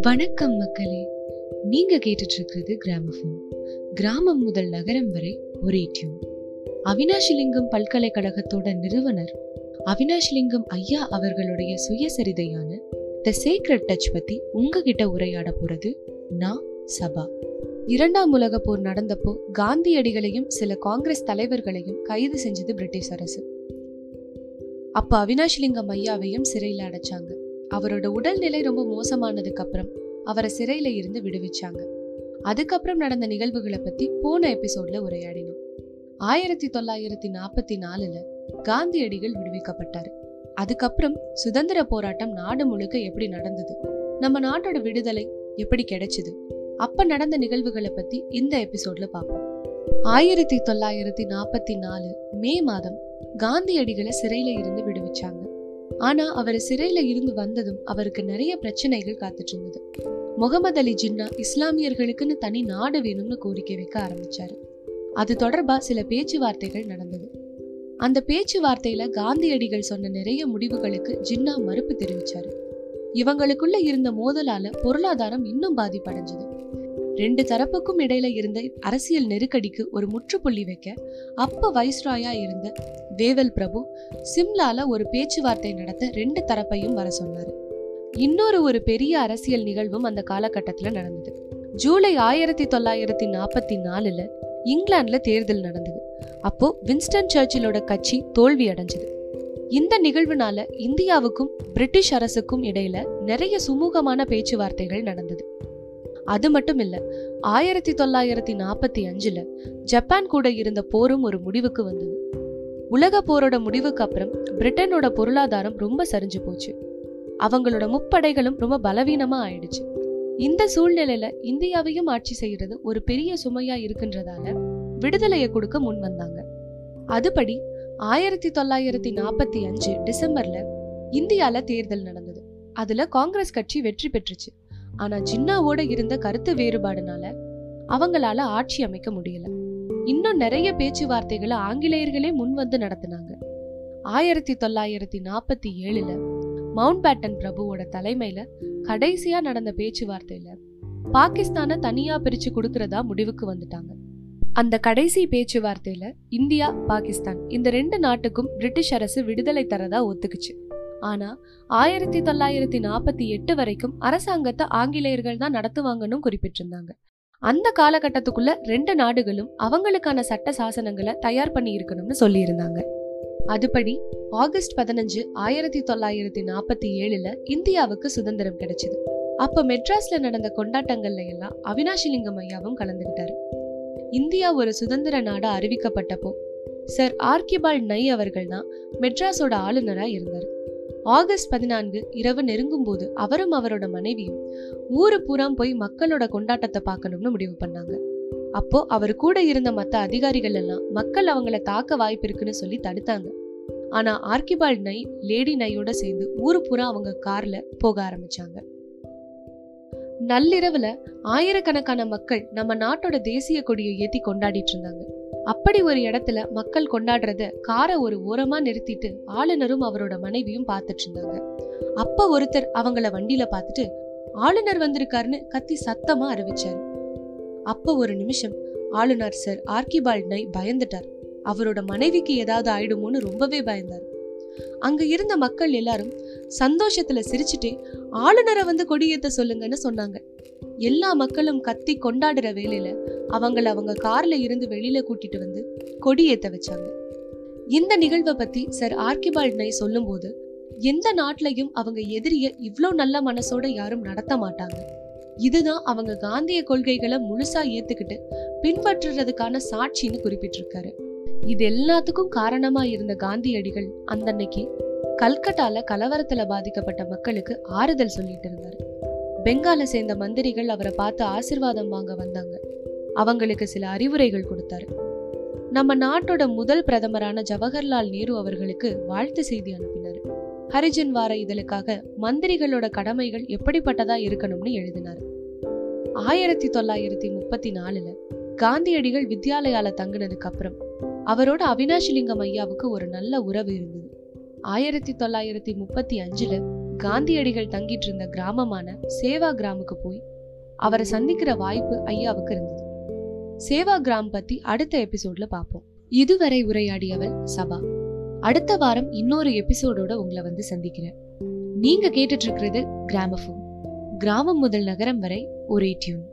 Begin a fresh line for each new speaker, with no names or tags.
வணக்கம் மக்களே. நீங்க கேட்டுட்டு இருக்கிறது கிராமபோன். கிராமம் முதல் நகரம் வரை ஒரே டியூன். அவினாஷிலிங்கம் பல்கலைக்கழகத்தோட நிறுவனர் அவினாஷிலிங்கம் ஐயா அவர்களுடைய சுயசரிதையான த சீக்ரெட் டச் பத்தி உங்ககிட்ட உரையாட போறது நான் சபா. இரண்டாம் உலக போர் நடந்தப்போ காந்தியடிகளையும் சில காங்கிரஸ் தலைவர்களையும் கைது செஞ்சது பிரிட்டிஷ் அரசு. அப்ப அவினாஷ்லிங்கம் ஐயாவையும் சிறையில் அடைச்சாங்க. அவரோட உடல்நிலை ரொம்ப மோசமானதுக்கு அப்புறம் அவரை சிறையில இருந்து விடுவிச்சாங்க. அதுக்கப்புறம் நடந்த நிகழ்வுகளை பத்தி போன எபிசோட்ல உரையாடினோம். ஆயிரத்தி தொள்ளாயிரத்தி நாற்பத்தி நாலுல காந்தியடிகள் விடுவிக்கப்பட்டாரு. அதுக்கப்புறம் சுதந்திர போராட்டம் நாடு முழுக்க எப்படி நடந்தது? நம்ம நாட்டோட விடுதலை எப்படி கிடைச்சது? அப்ப நடந்த நிகழ்வுகளை பத்தி இந்த எபிசோட்ல பார்ப்போம். ஆயிரத்தி தொள்ளாயிரத்தி நாற்பத்தி நாலு மே மாதம் காந்தியடிகளை சிறையில இருந்து விடுவிச்சாங்க. ஆனா அவர் சிறையில இருந்து வந்ததும் அவருக்கு நிறைய பிரச்சனைகள் காத்துட்டு இருந்தது. முகமது அலி ஜின்னா இஸ்லாமியர்களுக்குன்னு தனி நாடு வேணும்னு கோரிக்கை வைக்க ஆரம்பிச்சாரு. அது தொடர்பா சில பேச்சுவார்த்தைகள் நடந்தது. அந்த பேச்சுவார்த்தையில காந்தியடிகள் சொன்ன நிறைய முடிவுகளுக்கு ஜின்னா மறுப்பு தெரிவிச்சாரு. இவங்களுக்குள்ள இருந்த மோதலால பொருளாதாரம் இன்னும் பாதிப்படைஞ்சது. ரெண்டு தரப்புக்கும் இடையில இருந்த அரசியல் நெருக்கடிக்கு ஒரு முற்றுப்புள்ளி வைக்க அப்ப வைஸ்ராயா இருந்த வேவல் பிரபு சிம்லால ஒரு பேச்சுவார்த்தை நடத்த ரெண்டு தரப்பையும் வர சொன்னாரு. இன்னொரு ஒரு பெரிய அரசியல் நிகழ்வும் அந்த காலகட்டத்துல நடந்தது. ஜூலை ஆயிரத்தி தொள்ளாயிரத்தி நாற்பத்தி நாலுல இங்கிலாந்துல தேர்தல் நடந்தது. அப்போ வின்ஸ்டன் சர்ச்சிலோட கட்சி தோல்வி அடைஞ்சது. இந்த நிகழ்வுனால இந்தியாவுக்கும் பிரிட்டிஷ் அரசுக்கும் இடையில நிறைய சுமூகமான பேச்சுவார்த்தைகள் நடந்தது. அது மட்டும் இல்ல ஆயிரத்தி தொள்ளாயிரத்தி நாற்பத்தி அஞ்சுல ஜப்பான் கூட இருந்த போரும் ஒரு முடிவுக்கு வந்தது. உலக போரோட முடிவுக்கு அப்புறம் பிரிட்டனோட பொருளாதாரம் ரொம்ப சரிஞ்சு போச்சு. அவங்களோட முப்படைகளும் ரொம்ப பலவீனமா ஆயிடுச்சு. இந்த சூழ்நிலையில இந்தியாவையும் ஆட்சி செய்யறது ஒரு பெரிய சுமையா இருக்குன்றதால விடுதலையை கொடுக்க முன் வந்தாங்க. அதுபடி ஆயிரத்தி தொள்ளாயிரத்தி நாற்பத்தி அஞ்சு டிசம்பர்ல இந்தியால தேர்தல் நடந்தது. அதுல காங்கிரஸ் கட்சி வெற்றி பெற்றுச்சு. ஆனா ஜின்னாவோட இருந்த கருத்து வேறுபாடுனால அவங்களால ஆட்சி அமைக்க முடியல. இன்னும் நிறைய பேச்சுவார்த்தைகளை ஆங்கிலேயர்களே முன் வந்து நடத்தினாங்க. ஆயிரத்தி தொள்ளாயிரத்தி நாற்பத்தி ஏழுல மவுண்ட் பேட்டன் பிரபுவோட தலைமையில கடைசியா நடந்த பேச்சுவார்த்தையில பாகிஸ்தானை தனியா பிரிச்சு கொடுக்கறதா முடிவுக்கு வந்துட்டாங்க. அந்த கடைசி பேச்சுவார்த்தையில இந்தியா பாகிஸ்தான் இந்த ரெண்டு நாட்டுக்கும் பிரிட்டிஷ் அரசு விடுதலை தரதா ஒத்துக்குச்சு. ஆனா ஆயிரத்தி தொள்ளாயிரத்தி நாற்பத்தி எட்டு வரைக்கும் அரசாங்கத்தை ஆங்கிலேயர்கள் தான் நடத்துவாங்கன்னு குறிப்பிட்டிருந்தாங்க. அந்த காலகட்டத்துக்குள்ள ரெண்டு நாடுகளும் அவங்களுக்கான சட்ட சாசனங்களை தயார் பண்ணி இருக்கணும்னு சொல்லியிருந்தாங்க. அதுபடி ஆகஸ்ட் பதினஞ்சு ஆயிரத்தி தொள்ளாயிரத்தி நாற்பத்தி ஏழுல இந்தியாவுக்கு சுதந்திரம் கிடைச்சது. அப்ப மெட்ராஸ்ல நடந்த கொண்டாட்டங்கள்ல எல்லாம் அவினாஷிலிங்கம் ஐயாவும் கலந்துகிட்டாரு இந்தியா ஒரு சுதந்திர நாடா அறிவிக்கப்பட்டப்போ சர் ஆர்கிபால் நை அவர்கள் தான் மெட்ராஸோட ஆளுநரா இருந்தார். ஆகஸ்ட் பதினான்கு இரவு நெருங்கும் போது அவரும் அவரோட மனைவியும் ஊரு பூராம் போய் மக்களோட கொண்டாட்டத்தை பார்க்கணும்னு முடிவு பண்ணாங்க. அப்போ அவர் கூட இருந்த மற்ற அதிகாரிகள் எல்லாம் மக்கள் அவங்கள தாக்க வாய்ப்பு இருக்குன்னு சொல்லி தடுத்தாங்க. ஆனா ஆர்கிபால்ட் நை லேடி நையோட சேர்ந்து ஊரு பூரா அவங்க கார்ல போக ஆரம்பிச்சாங்க. நள்ளிரவுல ஆயிரக்கணக்கான மக்கள் நம்ம நாட்டோட தேசிய கொடியை ஏத்தி கொண்டாடிட்டு இருந்தாங்க. அப்படி ஒரு இடத்துல மக்கள் கொண்டாடுறத காரை ஒரு ஓரமா நிறுத்திட்டு ஆளுநரும் அவரோட மனைவியும் பார்த்துட்டு இருந்தாங்க. அப்ப ஒருத்தர் அவங்கள வண்டியில பார்த்துட்டு ஆளுநர் வந்திருக்காருன்னு கத்தி சத்தமா அறிவிச்சாரு. அப்ப ஒரு நிமிஷம் ஆளுநர் சார் ஆர்கிபால் நை பயந்துட்டார். அவரோட மனைவிக்கு ஏதாவது ஆயிடுமோன்னு ரொம்பவே பயந்தார். அங்க இருந்த மக்கள் எல்லாரும் சந்தோஷத்துல சிரிச்சுட்டு ஆளுநரை வந்து கொடியேத்த சொல்லுங்கன்னு சொன்னாங்க. எல்லா மக்களும் கத்தி கொண்டாடுற வேலையில அவங்கள அவங்க கார்ல இருந்து வெளியில கூட்டிட்டு வந்து கொடியேத்த வச்சாங்க. இந்த நிகழ்வை பத்தி சார் ஆர்கிபால்ட் நை சொல்லும்போது எந்த நாட்டிலையும் அவங்க எதிரிய இவ்ளோ நல்ல மனசோட யாரும் நடத்த மாட்டாங்க. இதுதான் அவங்க காந்திய கொள்கைகளை முழுசா ஏத்துக்கிட்டு பின்பற்றுறதுக்கான சாட்சின்னு குறிப்பிட்டிருக்காரு. இது எல்லாத்துக்கும் காரணமா இருந்த காந்தியடிகள் அந்தன்னைக்கு கல்கட்டால கலவரத்துல பாதிக்கப்பட்ட மக்களுக்கு ஆறுதல் சொல்லிட்டு இருந்தார். பெங்கால சேர்ந்த மந்திரிகள் அவரை பார்த்து ஆசிர்வாதம் வாங்க வந்தாங்க. அவங்களுக்கு சில அறிவுரைகள் கொடுத்தாரு. நம்ம நாட்டோட முதல் பிரதமரான ஜவஹர்லால் நேரு அவர்களுக்கு வாழ்த்து செய்தி அனுப்பினார். ஹரிஜன் வார இதழுக்காக மந்திரிகளோட கடமைகள் எப்படிப்பட்டதா இருக்கணும்னு எழுதினாரு. ஆயிரத்தி தொள்ளாயிரத்தி முப்பத்தி நாலுல காந்தியடிகள் வித்யாலயால தங்கினதுக்கு அப்புறம் அவரோட அவினாஷிலிங்கம் ஐயாவுக்கு ஒரு நல்ல உறவு இருந்தது. ஆயிரத்தி தொள்ளாயிரத்தி முப்பத்தி அஞ்சுல காந்தியடிகள் தங்கிட்டு இருந்த கிராமமான சேவா கிராமுக்கு போய் அவரை சந்திக்கிற வாய்ப்பு ஐயாவுக்கு இருந்தது. சேவா கிராம் பத்தி அடுத்த எபிசோட்ல பார்ப்போம் இதுவரை உரையாடியவள் சபா. அடுத்த வாரம் இன்னொரு எபிசோடோட உங்களை வந்து சந்திக்கிறேன். நீங்க கேட்டுட்டு இருக்கிறது கிராமபோன் கிராமம் முதல் நகரம் வரை ஒரே டியூன்.